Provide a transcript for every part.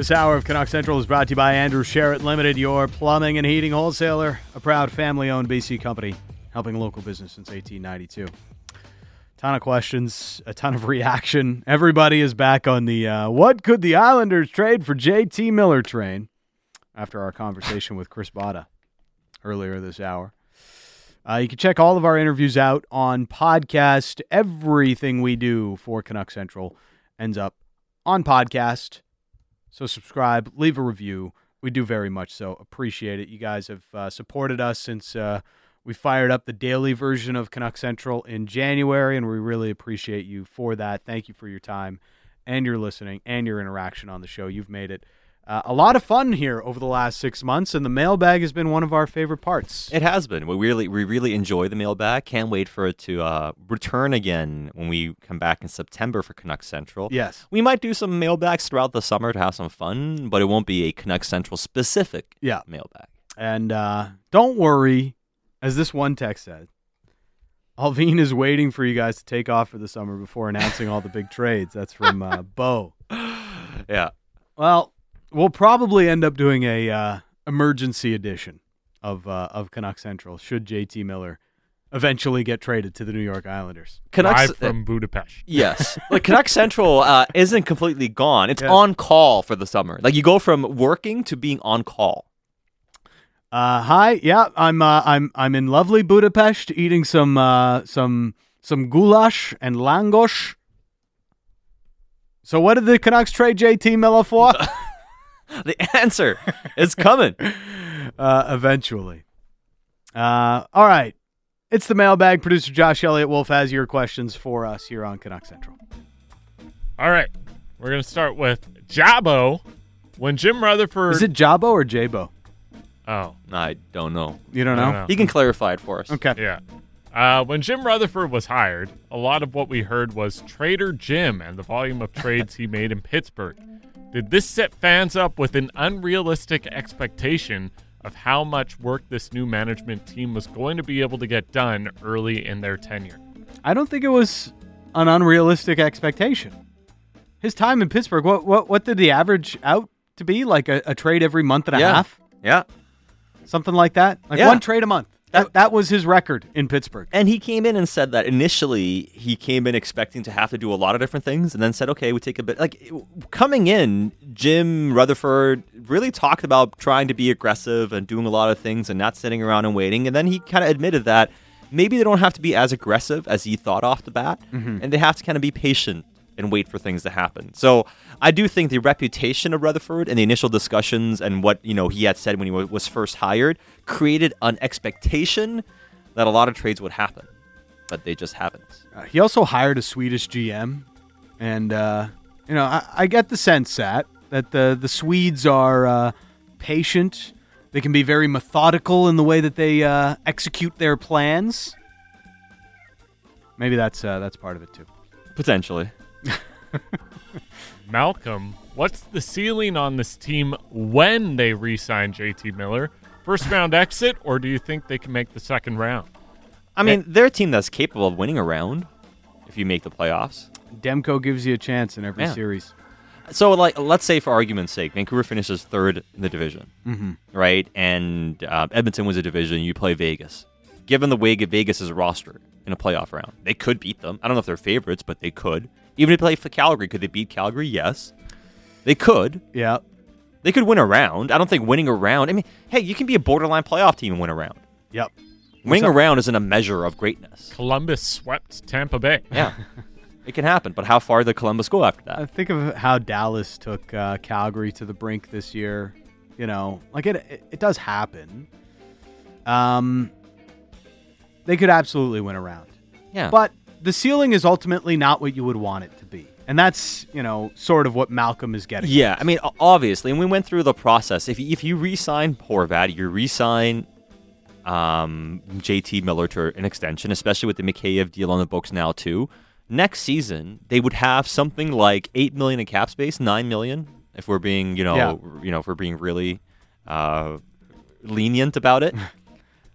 This hour of Canuck Central is brought to you by Andrew Sheret Limited, your plumbing and heating wholesaler, a proud family owned BC company helping local business since 1892. Ton of questions, a ton of reaction. Everybody is back on the uh, what could the Islanders trade for JT Miller train after our conversation with Chris Botta earlier this hour. Uh, you can check all of our interviews out on podcast. Everything we do for Canuck Central ends up on podcast. So subscribe, leave a review. We do very much so appreciate it. You guys have uh, supported us since uh, we fired up the daily version of Canuck Central in January, and we really appreciate you for that. Thank you for your time and your listening and your interaction on the show. You've made it uh, a lot of fun here over the last six months, and the mailbag has been one of our favorite parts. It has been. We really, we really enjoy the mailbag. Can't wait for it to uh, return again when we come back in September for Canuck Central. Yes. We might do some mailbags throughout the summer to have some fun, but it won't be a Canuck Central specific Yeah. mailbag. And uh, don't worry, as this one text said, Allvin is waiting for you guys to take off for the summer before announcing all the big trades. That's from uh, Bo. Yeah. Well, we'll probably end up doing a uh, emergency edition of uh, of Canuck Central should JT Miller eventually get traded to the New York Islanders. Canucks Live from Budapest. Yes, like Canuck Central uh, isn't completely gone. It's Yes. on call for the summer. Like you go from working to being on call. Uh, hi, yeah, I'm uh, I'm I'm in lovely Budapest eating some uh, some some goulash and langos. So what did the Canucks trade JT Miller for? The answer is coming. uh, eventually. Uh, all right. It's the mailbag. Producer Josh Elliott Wolf has your questions for us here on Canuck Central. All right. We're going to start with Jabbo. When Jim Rutherford. Is it Jabo or Jabo? Oh, I don't know. You don't know? don't know. He can clarify it for us. Okay. yeah. Uh, when Jim Rutherford was hired, a lot of what we heard was Trader Jim and the volume of trades he made in Pittsburgh. Did this set fans up with an unrealistic expectation of how much work this new management team was going to be able to get done early in their tenure? I don't think it was an unrealistic expectation. His time in Pittsburgh, what what what did the average out to be? Like a, a trade every month and a Yeah. half? Yeah. Something like that? Like Yeah. one trade a month. That, that was his record in Pittsburgh. And he came in and said that initially he came in expecting to have to do a lot of different things and then said, okay, we take a bit. Like coming in, Jim Rutherford really talked about trying to be aggressive and doing a lot of things and not sitting around and waiting. And then he kind of admitted that maybe they don't have to be as aggressive as he thought off the bat mm-hmm. and they have to kind of be patient and wait for things to happen. So I do think the reputation of Rutherford and the initial discussions and what you know he had said when he wa- was first hired created an expectation that a lot of trades would happen, but they just haven't. Uh, he also hired a Swedish GM, and uh, you know I, I get the sense that that the the Swedes are uh, patient. They can be very methodical in the way that they uh, execute their plans. Maybe that's uh, that's part of it too. Potentially. Malcolm, what's the ceiling on this team when they re sign JT Miller? First round exit, or do you think they can make the second round? I mean, they're a team that's capable of winning a round if you make the playoffs. Demko gives you a chance in every Yeah. series. So, like, let's say for argument's sake, Vancouver finishes third in the division, Mm-hmm. right? And uh, Edmonton wins a division. You play Vegas. Given the way Vegas is rostered in a playoff round, they could beat them. I don't know if they're favorites, but they could. Even if they play for Calgary, could they beat Calgary? Yes, they could. Yeah, They could win a round. I don't think winning a round. I mean, hey, you can be a borderline playoff team and win a round. yep. Winning So- a round isn't a measure of greatness. Columbus swept Tampa Bay. Yeah, it can happen. But how far did Columbus go after I that? think of how Dallas took uh, Calgary to the brink this year. You know, like it, it, it does happen. Um, they could absolutely win a round, Yeah, but the ceiling is ultimately not what you would want it to be, and that's you know sort of what Malcolm is getting. Yeah, I mean, obviously, and we went through the process. If you, if you re-sign Horvat, you re-sign um, JT Miller to an extension, especially with the Mikheyev deal on the books now too. Next season, they would have something like eight million in cap space, nine million, if we're being, you know, Yeah. you know, if we're being really uh, lenient about it.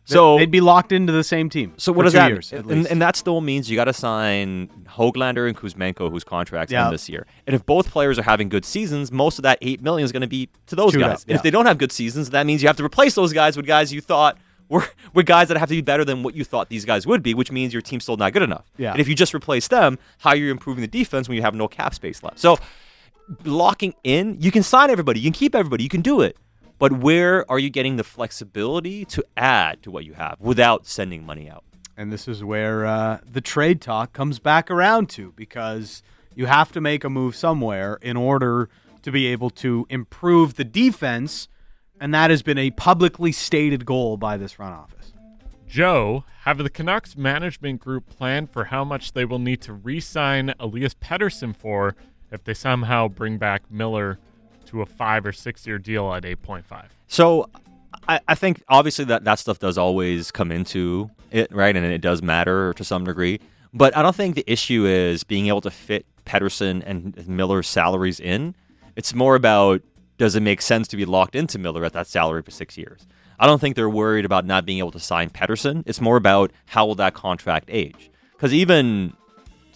So they'd be locked into the same team. So what does that years, and, and that still means you got to sign Hoglander and Kuzmenko, whose contracts Yeah. end this year. And if both players are having good seasons, most of that eight million is going to be to those Chewed guys. And If they don't have good seasons, that means you have to replace those guys with guys you thought were were guys that have to be better than what you thought these guys would be, which means your team's still not good enough. Yeah. And if you just replace them, how are you improving the defense when you have no cap space left? So locking in, you can sign everybody, you can keep everybody, you can do it. But where are you getting the flexibility to add to what you have without sending money out? And this is where uh, the trade talk comes back around to because you have to make a move somewhere in order to be able to improve the defense. And that has been a publicly stated goal by this front office. Joe, have the Canucks management group planned for how much they will need to re sign Elias Pettersson for if they somehow bring back Miller to a five or six year deal at 8.5? So I, I think obviously that, that stuff does always come into it, right? And it does matter to some degree. But I don't think the issue is being able to fit Pettersson and Miller's salaries in. It's more about does it make sense to be locked into Miller at that salary for six years? I don't think they're worried about not being able to sign Pettersson. It's more about how will that contract age? Because even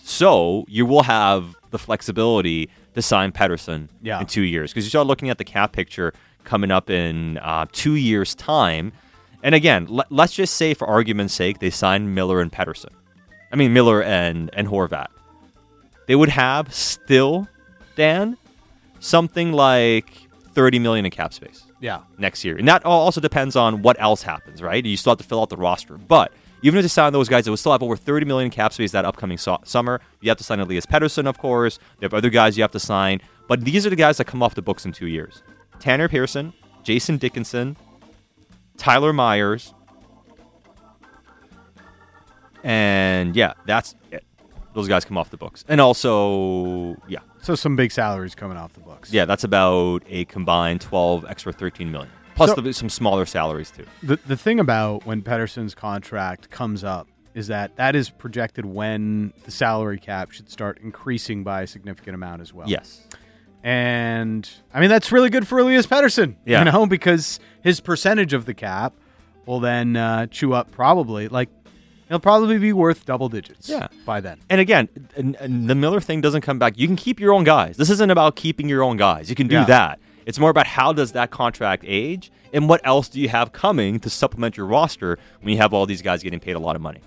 so, you will have the flexibility to sign Pettersson Yeah. in two years. Because you start looking at the cap picture coming up in uh, two years' time. And again, let, let's just say, for argument's sake, they sign Miller and Pettersson. I mean, Miller and, and Horvat. They would have still, Dan, something like 30 million in cap space Yeah. next year. And that also depends on what else happens, right? You still have to fill out the roster. But even if they sign those guys, they would still have over 30 million cap space that upcoming so- summer. You have to sign Elias Pettersson, of course. They have other guys you have to sign. But these are the guys that come off the books in two years. Tanner Pearson, Jason Dickinson, Tyler Myers, and yeah, that's it. Those guys come off the books. And also, yeah, So some big salaries coming off the books. yeah, that's about a combined 12 extra 13 million. Plus So- the, some smaller salaries too. The the thing about when Pettersson's contract comes up is that that is projected when the salary cap should start increasing by a significant amount as well. Yes. And I mean that's really good for Elias Pettersson, Yeah. you know, because his percentage of the cap will then uh, chew up probably like It'll probably be worth double digits Yeah. by then. And again, and, and the Miller thing doesn't come back. You can keep your own guys. This isn't about keeping your own guys. You can do Yeah. that. It's more about how does that contract age and what else do you have coming to supplement your roster when you have all these guys getting paid a lot of money.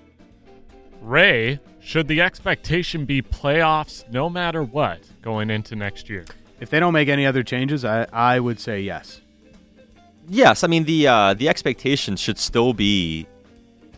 Ray, should the expectation be playoffs no matter what going into next year? If they don't make any other changes, I, I would say yes. Yes, I mean the uh, the expectation should still be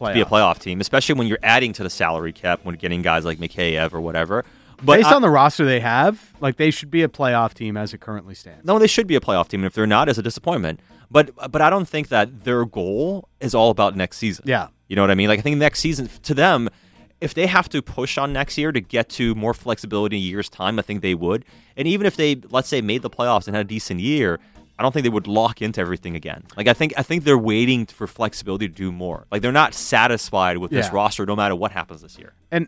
to be a playoff team, especially when you're adding to the salary cap when getting guys like Mikheyev or whatever. But Based I- on the roster they have, like they should be a playoff team as it currently stands. No, they should be a playoff team, and if they're not, it's a disappointment. But but I don't think that their goal is all about next season. Yeah. you know what I mean. Like I think next season to them, if they have to push on next year to get to more flexibility in a year's time, I think they would. And even if they let's say made the playoffs and had a decent year, I don't think they would lock into everything again. Like I think I think they're waiting for flexibility to do more. Like they're not satisfied with this roster no matter what happens this year. And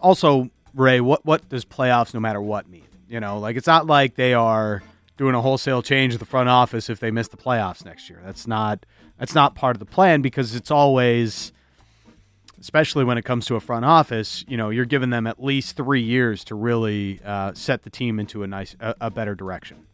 also, Ray, what what does playoffs no matter what mean? You know, like it's not like they are doing a wholesale change at the front office if they miss the playoffs next year. That's not that's not part of the plan because it's always especially when it comes to a front office, you know, you're giving them at least 3 years to really uh, set the team into a nice a, a better direction.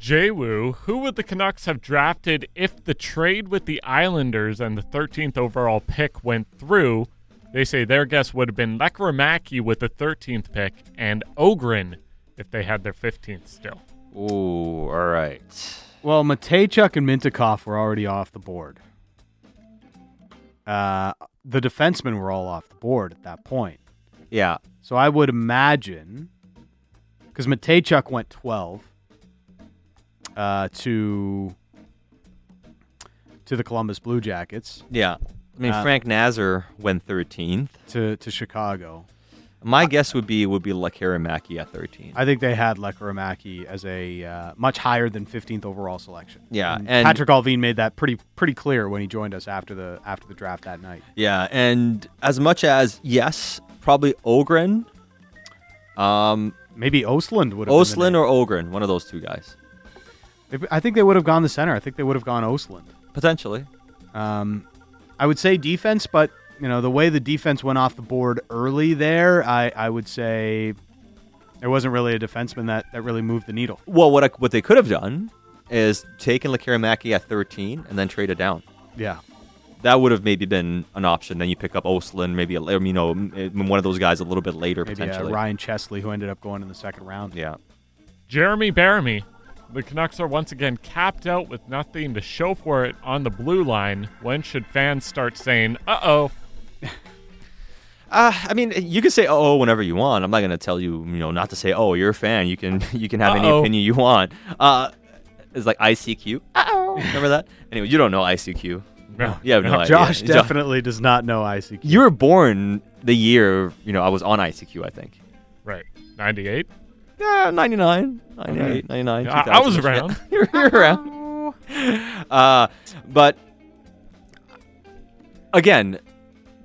Jaywu, who would the Canucks have drafted if the trade with the Islanders and the 13th overall pick went through? They say their guess would have been Lekkerimäki with the 13th pick and Ogren if they had their 15th still. Ooh, all right. Well, Mateychuk and Mintyukov were already off the board. Uh, the defensemen were all off the board at that point. Yeah, So I would imagine because Mateychuk went 12 uh, to to the Columbus Blue Jackets yeah. I mean, Uh, Frank Nazar went 13th. to to Chicago. My guess would be would be Lekkerimäki at 13. I think they had Lekkerimäki as a uh, much higher than 15th overall selection. Yeah, and, and- Patrik Allvin made that pretty pretty clear when he joined us after the after the draft that night. yeah, and as much as yes, probably Ogren, um, Maybe Östlund would have Östlund been or Ogren, one of those two guys. I think they would have gone the center. I think they would have gone Östlund. potentially. Um, I would say defense, but you know the way the defense went off the board early there, I, I would say there wasn't really a defenseman that, that really moved the needle. Well, what I, what they could have done is taken Lekkerimäki at 13 and then traded down. Yeah, That would have maybe been an option. Then you pick up Östlund, maybe a, you know one of those guys a little bit later maybe uh, potentially. Ryan Chesley, who ended up going in the second round. Yeah. Jeremy Baramy. The Canucks are once again capped out with nothing to show for it on the blue line. When should fans start saying, uh oh? Uh, I mean, you can say uh oh whenever you want. I'm not going to tell you, you know, not to say oh. You're a fan. You can you can have any Uh-oh. opinion you want. Uh, it's like ICQ. Oh, remember that? Anyway, you don't know ICQ. No. You have no, idea. Josh Jo- definitely does not know ICQ. You were born the year you know I was on ICQ. I think. Right. 98? Yeah, 99, 98, 99. I- I was around. You're, you're around. Uh, but again,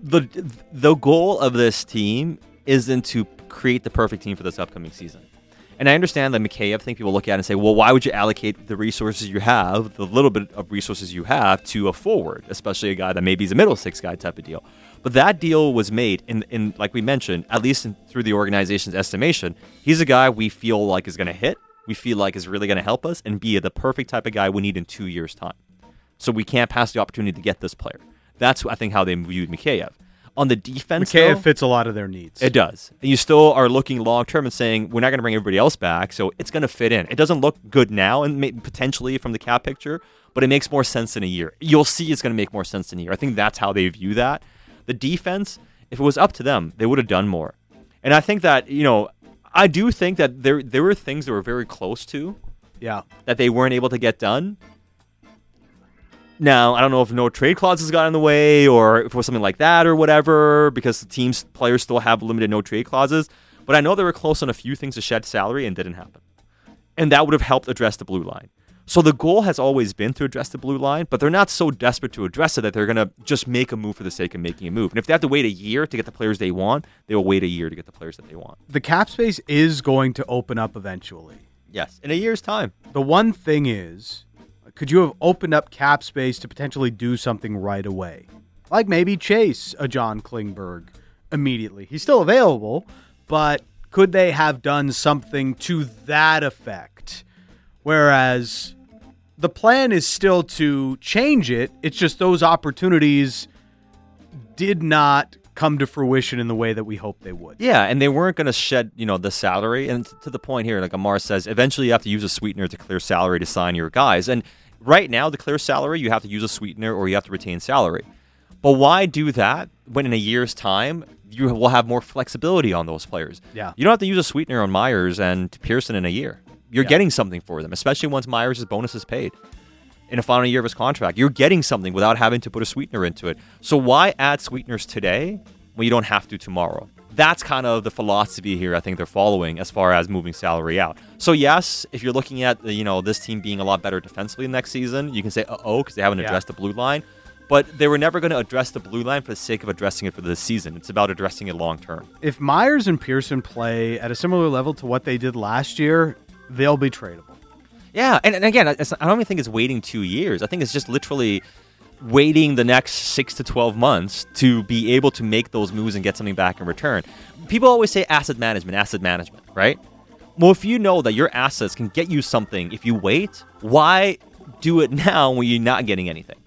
the the goal of this team isn't to create the perfect team for this upcoming season. And I understand that McKay, I think people look at it and say, well, why would you allocate the resources you have, the little bit of resources you have, to a forward, especially a guy that maybe is a middle six guy type of deal? But that deal was made in, in like we mentioned, at least in, through the organization's estimation, he's a guy we feel like is going to hit, we feel like is really going to help us, and be the perfect type of guy we need in two years' time. So we can't pass the opportunity to get this player. That's, I think, how they viewed Mikheyev. On the defense, Mikheyev though, fits a lot of their needs. it does. And you still are looking long term and saying we're not going to bring everybody else back, so it's going to fit in. It doesn't look good now, and may, potentially from the cap picture, but it makes more sense in a year. You'll see it's going to make more sense in a year. I think that's how they view that. The defense, if it was up to them, they would have done more. And I think that you know, I do think that there there were things that were very close to yeah. that they weren't able to get done. Now, I don't know if no trade clauses got in the way or if it was something like that or whatever, because the team's players still have limited no trade clauses. But I know they were close on a few things to shed salary and didn't happen. And that would have helped address the blue line. So the goal has always been to address the blue line, but they're not so desperate to address it that they're going to just make a move for the sake of making a move. And if they have to wait a year to get the players they want, they will wait a year to get the players that they want. The cap space is going to open up eventually. Yes, in a year's time. The one thing is, could you have opened up cap space to potentially do something right away? Like maybe chase a John Klingberg immediately. He's still available, but could they have done something to that effect? Whereas the plan is still to change it, it's just those opportunities did not come to fruition in the way that we hoped they would. Yeah, and they weren't going to shed, you know, the salary. And to the point here, like Amar says, eventually you have to use a sweetener to clear salary to sign your guys. And right now, to clear salary, you have to use a sweetener or you have to retain salary. But why do that when in a year's time you will have more flexibility on those players? Yeah. You don't have to use a sweetener on Myers and Pearson in a year. You're Yeah. getting something for them, especially once Myers' bonus is paid in the final year of his contract. You're getting something without having to put a sweetener into it. So why add sweeteners today when you don't have to tomorrow? That's kind of the philosophy here. I think they're following as far as moving salary out. So yes, if you're looking at the, you know this team being a lot better defensively next season, you can say uh oh because they haven't Yeah. addressed the blue line. But they were never going to address the blue line for the sake of addressing it for this season. It's about addressing it long term. if Myers and Pearson play at a similar level to what they did last year, they'll be tradable. Yeah, and, and again, it's, I don't even think it's waiting two years. I think it's just literally waiting the next six to 12 months to be able to make those moves and get something back in return. People always say asset management, asset management, right? Well, if you know that your assets can get you something if you wait, why do it now when you're not getting anything?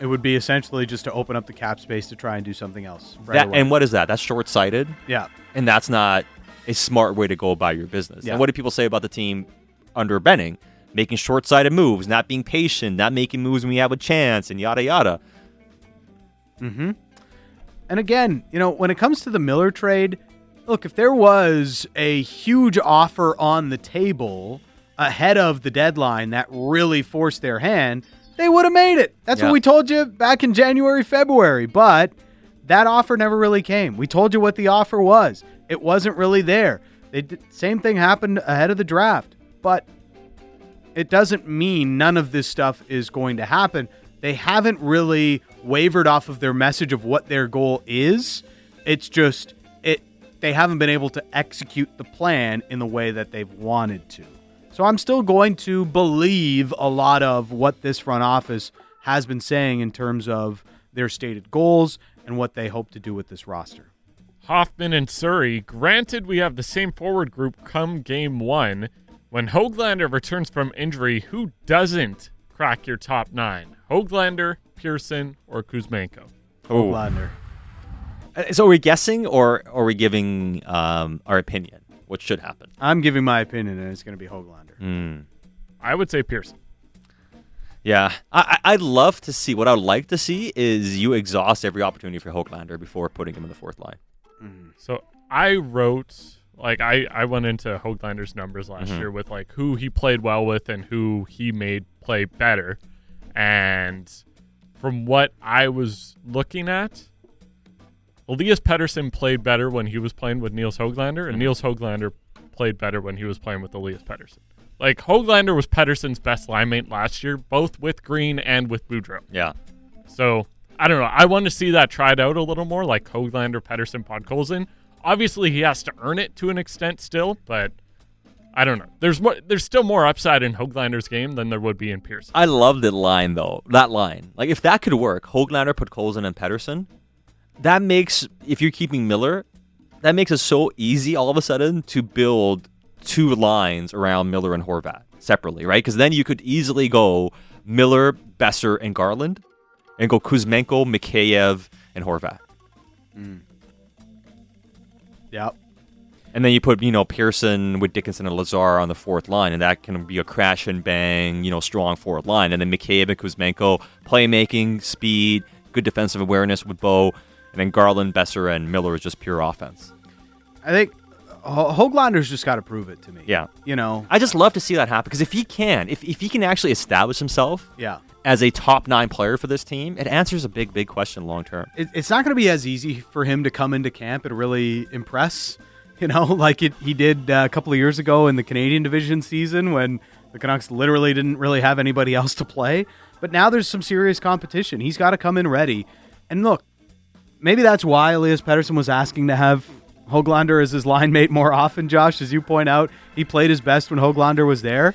It would be essentially just to open up the cap space to try and do something else. Right that, and what is that? That's short sighted, yeah, and that's not a smart way to go about your business. Yeah. And what do people say about the team under Benning? Making short sighted moves, not being patient, not making moves when you have a chance, and yada yada. Mm-hmm. And again, you know, when it comes to the Miller trade, look, if there was a huge offer on the table ahead of the deadline that really forced their hand, they would have made it. That's Yeah. what we told you back in January, February. But that offer never really came. We told you what the offer was. It wasn't really there. They did, same thing happened ahead of the draft, but it doesn't mean none of this stuff is going to happen. They haven't really wavered off of their message of what their goal is. It's just it they haven't been able to execute the plan in the way that they've wanted to. So I'm still going to believe a lot of what this front office has been saying in terms of their stated goals and what they hope to do with this roster. Hoffman and Surrey. Granted, we have the same forward group come game one. When Hoglander returns from injury, who doesn't crack your top nine? Hoglander, Pearson, or Kuzmenko? Gladner. Uh, So are we guessing or are we giving um, our opinion? What should happen? I'm giving my opinion, and it's going to be Hoglander. Hmm. I would say Pearson. Yeah, I, I- I'd love to see. What I would like to see is you exhaust every opportunity for Hoglander before putting him in the fourth line. So I wrote like I I went into Hoglander's numbers last Mhm. year with like who he played well with and who he made play better, and from what I was looking at, Elias Pettersson played better when he was playing with Niels Hoglander, and Niels Hoglander played better when he was playing with Elias Pettersson. Like Hoglander was Pettersson's best line mate last year, both with Green and with Boudreau. Yeah, So I don't know. I want to see that tried out a little more, like Hoglander, Pettersson, Podkolzin. Obviously, he has to earn it to an extent still, but I don't know. There's more. There's still more upside in Hoglander's game than there would be in Pearson. I love that line though. That line, like if that could work, Hoglander, Podkolzin, and Pettersson, that makes if you're keeping Miller, that makes it so easy all of a sudden to build two lines around Miller and Horvat separately, right? Because then you could easily go Miller, Boeser, and Garland, and go Kuzmenko, Mikheyev, and Horvat. Mm. Yep. And then you put, you know, Pearson with Dickinson and Lazar on the fourth line, and that can be a crash and bang, you know, strong forward line. And then Mikheyev and Kuzmenko, playmaking, speed, good defensive awareness with Bo, and then Garland, Boeser, and Miller is just pure offense. I think Hoglander's just got to prove it to me. Yeah. You know. I just love to see that happen because if he can, if, if he can actually establish himself Yeah. as a top nine player for this team, it answers a big, big question long term. it, it's not going to be as easy for him to come into camp and really impress, you know, like it he did uh, a couple of years ago in the Canadian division season when the Canucks literally didn't really have anybody else to play. But now there's some serious competition. He's got to come in ready. And look, maybe that's why Elias Pettersson was asking to have Hoglander as his line mate more often, Josh. As you point out, he played his best when Hoglander was there.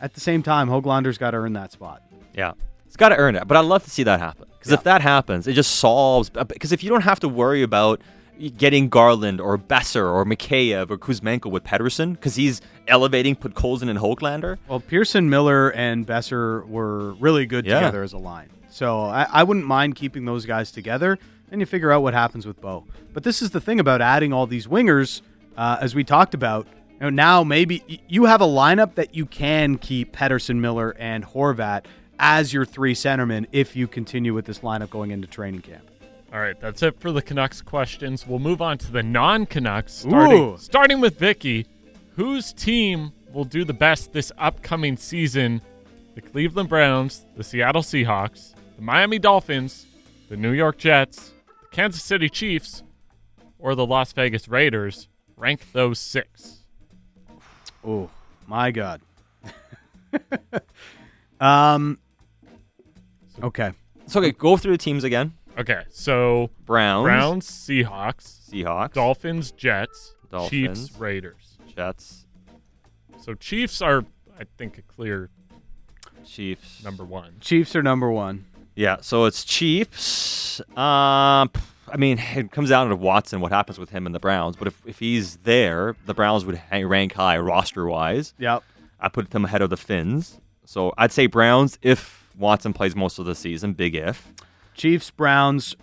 At the same time, Hoglander's got to earn that spot. Yeah. It's got to earn it. But I'd love to see that happen. Because if that happens, it just solves. Uh, because if you don't have to worry about getting Garland or Boeser or Mikheyev or Kuzmenko with Pettersson, because he's elevating Podkolzin and Hoglander. Well, Pearson, Miller, and Boeser were really good Yeah. together as a line. So I, I wouldn't mind keeping those guys together, and you figure out what happens with Bo. But this is the thing about adding all these wingers, uh, as we talked about. You know, now maybe you have a lineup that you can keep Pettersson, Miller, and Horvat as your three centermen if you continue with this lineup going into training camp. All right, that's it for the Canucks questions. We'll move on to the non-Canucks, starting, starting with Vicky. Whose team will do the best this upcoming season? The Cleveland Browns, the Seattle Seahawks, the Miami Dolphins, the New York Jets, Kansas City Chiefs, or the Las Vegas Raiders? Rank those six. Oh my God. um. Okay. So, okay, go through the teams again Okay, so Browns, Browns, Seahawks, Seahawks, Dolphins, Jets, Dolphins. Chiefs, Raiders. Jets, So Chiefs are, I think, a clear Chiefs. number one. Chiefs are number one. Yeah, so it's Chiefs. Um, I mean, it comes down to Watson, what happens with him and the Browns. But if, if he's there, the Browns would rank high roster wise. Yep. I put them ahead of the Finns. So I'd say Browns if Watson plays most of the season. Big if. Chiefs, Browns,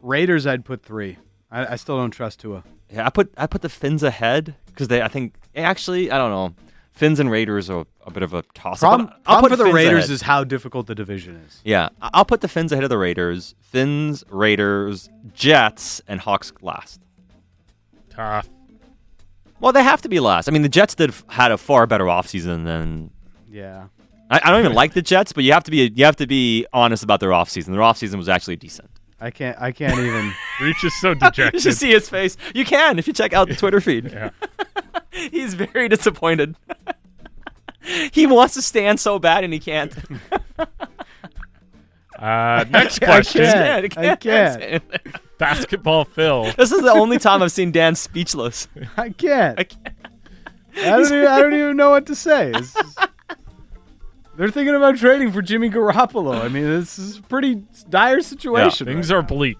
Raiders. I'd put three. I, I still don't trust Tua. Yeah, I put I put the Finns ahead because they. I think actually I don't know. Finns and Raiders are a bit of a toss. Problem, I'll problem put for the Finns Raiders ahead. is how difficult the division is. Yeah, I- I'll put the Finns ahead of the Raiders. Finns, Raiders, Jets, and Hawks last. Tough. Well, they have to be last. I mean, the Jets did had a far better offseason than Yeah. I, I don't even like the Jets, but you have to be you have to be honest about their offseason. Their offseason was actually decent. I can't. I can't even. Reach is so You dejected. should see his face. You can if you check out the Twitter feed. yeah. He's very disappointed. he wants to stand so bad and he can't. Uh, next I question. can't. I can't. Basketball Phil. This is the only time I've seen Dan speechless. I can't. I I, can't. don't. Even, I don't even know what to say. It's just- They're thinking about trading for Jimmy Garoppolo. I mean, this is a pretty dire situation. Things right are bleak.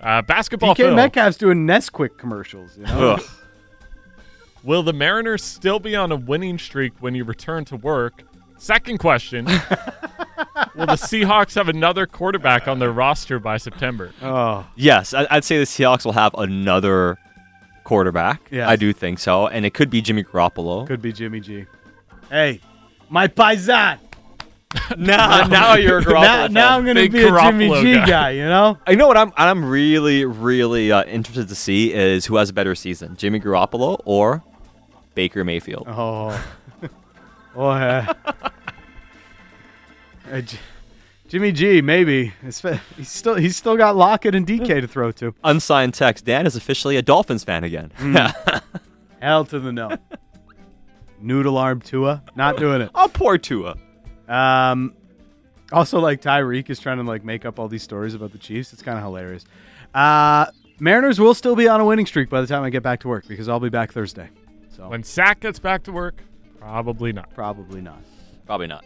Uh, basketball now. DK Phil, Metcalf's doing Nesquik commercials. You know? Will the Mariners still be on a winning streak when you return to work? Second question. will the Seahawks have another quarterback on their roster by September? Oh, Yes, I- I'd say the Seahawks will have another quarterback. Yes. I do think so, and it could be Jimmy Garoppolo. could be Jimmy G. Hey, my paisan. now, now you're a Garoppolo now, fan. now I'm going to Big be a Jimmy G guy. guy. You know? I know what I'm. I'm really, really uh, interested to see is who has a better season, Jimmy Garoppolo or Baker Mayfield. Oh, oh yeah. Uh, J- Jimmy G, maybe. It's He's still he's still got Lockett and DK to throw to. Unsigned text: Dan is officially a Dolphins fan again. Hell to the no. Noodle arm Tua, not doing it. oh, poor Tua. Um, also, like Tyreek is trying to like make up all these stories about the Chiefs. It's kind of hilarious. Uh, Mariners will still be on a winning streak by the time I get back to work because I'll be back Thursday. So When Sack gets back to work, probably not. probably not. Probably not.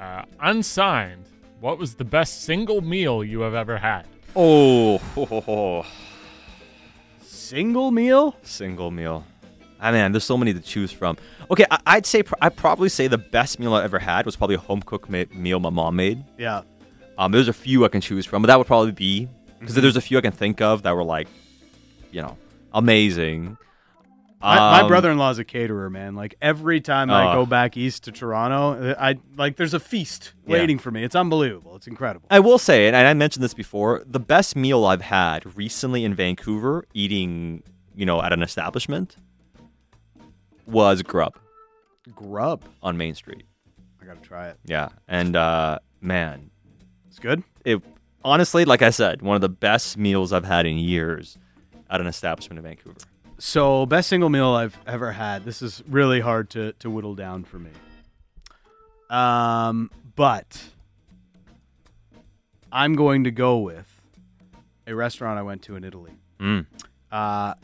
Uh, unsigned. What was the best single meal you have ever had? Oh, ho, ho, ho. Single meal? single meal. I mean, there's so many to choose from. Okay, I, I'd say pr- I'd probably say the best meal I ever had was probably a home cooked ma- meal my mom made. Yeah. Um, there's a few I can choose from, but that would probably be because there's a few I can think of that were like, you know, amazing. My, my Um, brother-in-law is a caterer, man. Like every time I Oh. go back east to Toronto, uh, I like there's a feast Yeah. waiting for me. It's unbelievable. It's incredible. I will say, and I mentioned this before, the best meal I've had recently in Vancouver, eating, you know, at an establishment, was grub Grub. on Main Street. I gotta try it. Yeah, and uh, man, It's good. it honestly, like I said, one of the best meals I've had in years at an establishment in Vancouver. So best single meal I've ever had. This is really hard to to whittle down for me. Um, but I'm going to go with a restaurant I went to in Italy. Mm. Uh,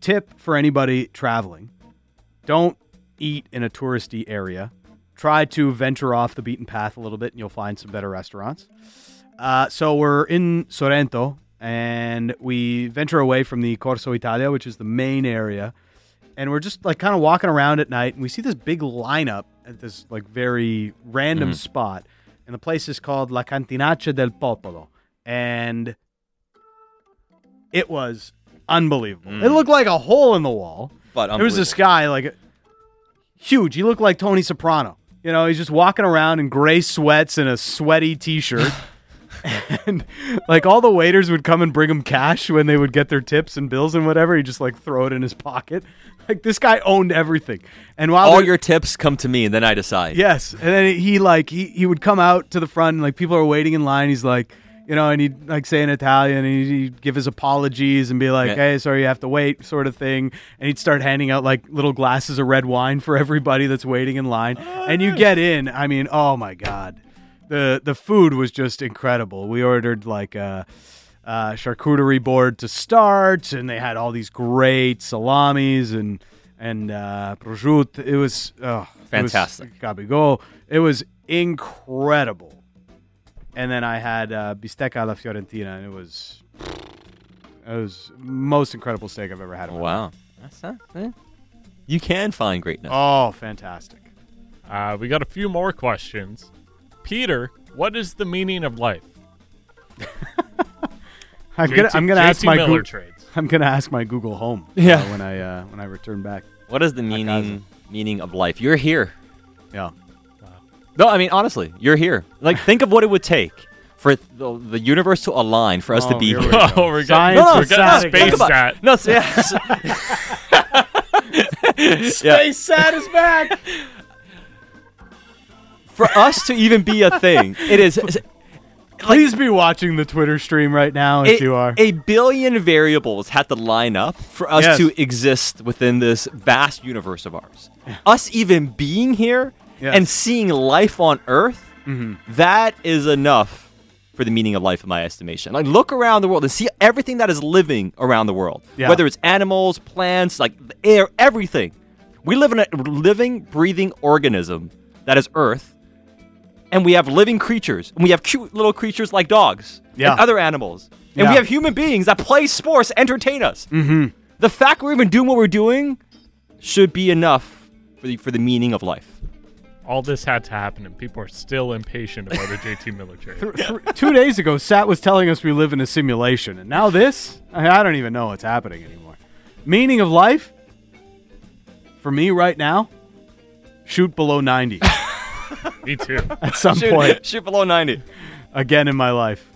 tip for anybody traveling: don't eat in a touristy area. Try to venture off the beaten path a little bit, and you'll find some better restaurants. Uh, so we're in Sorrento, and we venture away from the Corso Italia, which is the main area, and we're just like kind of walking around at night, and we see this big lineup at this like very random spot, and the place is called La Cantinaccia del Popolo, and it was unbelievable. It mm. looked like a hole in the wall. But There was this guy, like huge. He looked like Tony Soprano. You know, he's just walking around in gray sweats and a sweaty T-shirt. and like all the waiters would come and bring him cash when they would get their tips and bills and whatever. He just like throw it in his pocket. Like this guy owned everything. And while all your tips come to me, and then I decide. Yes, and then he like he, he would come out to the front and like people are waiting in line. He's like, you know, and he'd like say in Italian, and he'd, give his apologies and be like, Yeah. "Hey, sorry, you have to wait," sort of thing. And he'd start handing out like little glasses of red wine for everybody that's waiting in line. and you get in. I mean, oh my god, the the food was just incredible. We ordered like a. Uh, charcuterie board to start, and they had all these great salamis and and uh, prosciutto. It was oh, Fantastic. It was. It was incredible. And then I had uh, bistecca alla fiorentina, and it was it was most incredible steak I've ever had. In my life. Wow. That's not. eh. You can find greatness. Oh, fantastic! Uh, we got a few more questions. Peter, what is the meaning of life? I'm gonna I'm gonna ask my Miller Goo- trades. I'm gonna ask my Google Home. uh, Yeah. when I uh, when I return back. What is the meaning meaning of life? You're here. Yeah. No, I mean honestly, you're here. Like think of what it would take for the, the universe to align for us to Oh, be here here. we go. Oh, we're getting, Science No, no, we're getting space Think about- sat. No, it's- yeah. Space Sat is back. for us to even be a thing, it is Please be watching the Twitter stream right now if a, you are. a billion variables had to line up for us Yes. to exist within this vast universe of ours. Us even being here Yes. and seeing life on Earth, that is enough for the meaning of life, in my estimation. Like, look around the world and see everything that is living around the world, Yeah. whether it's animals, plants, like the air, everything. We live in a living, breathing organism that is Earth, and we have living creatures, and we have cute little creatures like dogs Yeah. and other animals, and Yeah. we have human beings that play sports, entertain us. Mm-hmm. The fact we're even doing what we're doing should be enough for the for the meaning of life. All this had to happen, and people are still impatient about a JT Miller trade. Th- th- two days ago, Sat was telling us we live in a simulation, and now this? I, I don't even know what's happening anymore. Meaning of life? For me right now, shoot below 90 Me too. at some Shoot, point shoot below ninety. again in my life.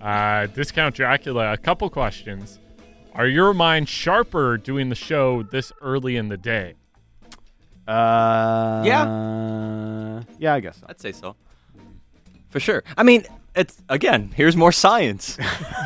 Uh, Discount Dracula, a couple questions. Are your minds sharper doing the show this early in the day? Uh, Yeah. Yeah, I guess so. I'd say so. For sure. I mean, it's again, here's more science.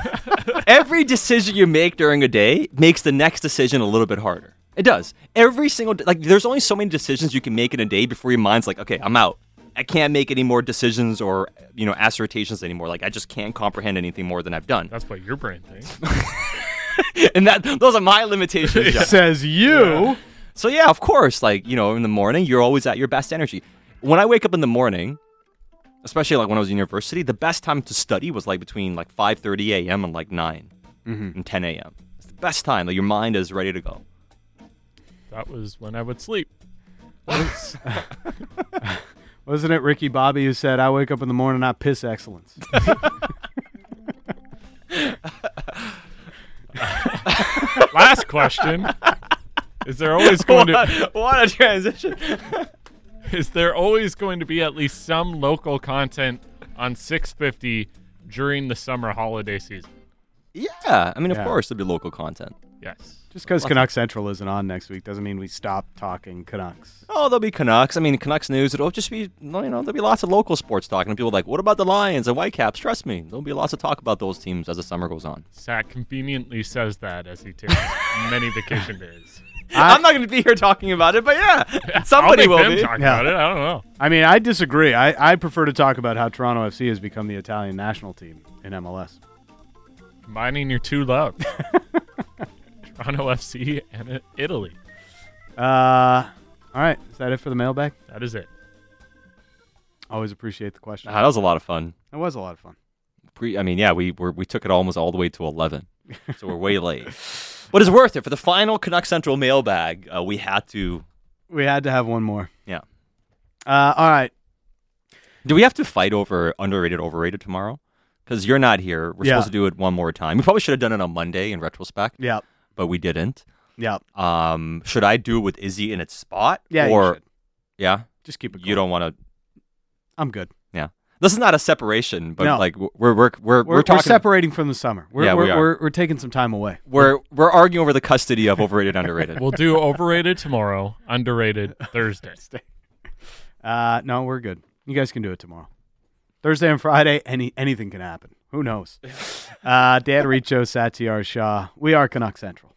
Every decision you make during a day makes the next decision a little bit harder. It does. Every single like there's only so many decisions you can make in a day before your mind's like, "Okay, I'm out. I can't make any more decisions or, you know, assertions anymore. Like I just can't comprehend anything more than I've done." That's what your brain thinks. and that those are my limitations. Jeff. Says you. So yeah, of course, like, you know, in the morning, you're always at your best energy. When I wake up in the morning, especially like when I was in university, the best time to study was like between like 5:30 a.m. and like 9 mm-hmm. and 10 a.m. It's the best time. Like your mind is ready to go. that was when I would sleep. Once- Wasn't it Ricky Bobby who said, I wake up in the morning, I piss excellence? Last question. Is there always going to what, what a transition. Is there always going to be at least some local content on 650 during the summer holiday season? yeah, I mean, of Yeah. course, there'll be local content. Yes. Just because Canucks Central isn't on next week doesn't mean we stop talking Canucks. Oh, there'll be Canucks. I mean, Canucks news. It'll just be, you know, there'll be lots of local sports talking. And people are like, what about the Lions and Whitecaps? Trust me, there'll be lots of talk about those teams as the summer goes on. Sat conveniently says that as he takes many vacation days. I- I'm not going to be here talking about it, but yeah, I'll somebody make will them be. talk Yeah. about it. I don't know. I mean, I disagree. I, I prefer to talk about how Toronto FC has become the Italian national team in MLS. Combining your two loves. Toronto FC and uh, Italy. Uh, all right. Is that it for the mailbag? That is it. Always appreciate the question. Ah, that was a lot of fun. It was a lot of fun. Pre, I mean, yeah, we were, we took it almost all the way to eleven, so we're way late. But it's worth it for the final Canuck Central mailbag. Uh, we had to. We had to have one more. Yeah. Uh, all right. Do we have to fight over underrated, overrated tomorrow? Because you're not here. We're Yeah. supposed to do it one more time. We probably should have done it on Monday in retrospect, Yeah. but we didn't. Yeah. Um, should I do it with Izzy in its spot? Yeah. Or yeah, Just keep it. you don't want to. I'm good. Yeah, this is not a separation, but No. like we're we're we're we're, We're, we're, separating from the summer. We're, Yeah, we're, we are. We're, we're taking some time away. we're we're arguing over the custody of overrated, underrated. We'll do overrated tomorrow, underrated Thursday. Uh, no, we're good. You guys can do it tomorrow. Thursday and Friday, any anything can happen. Who knows? uh, Dan Riccio, Satiar Shah. We are Canuck Central.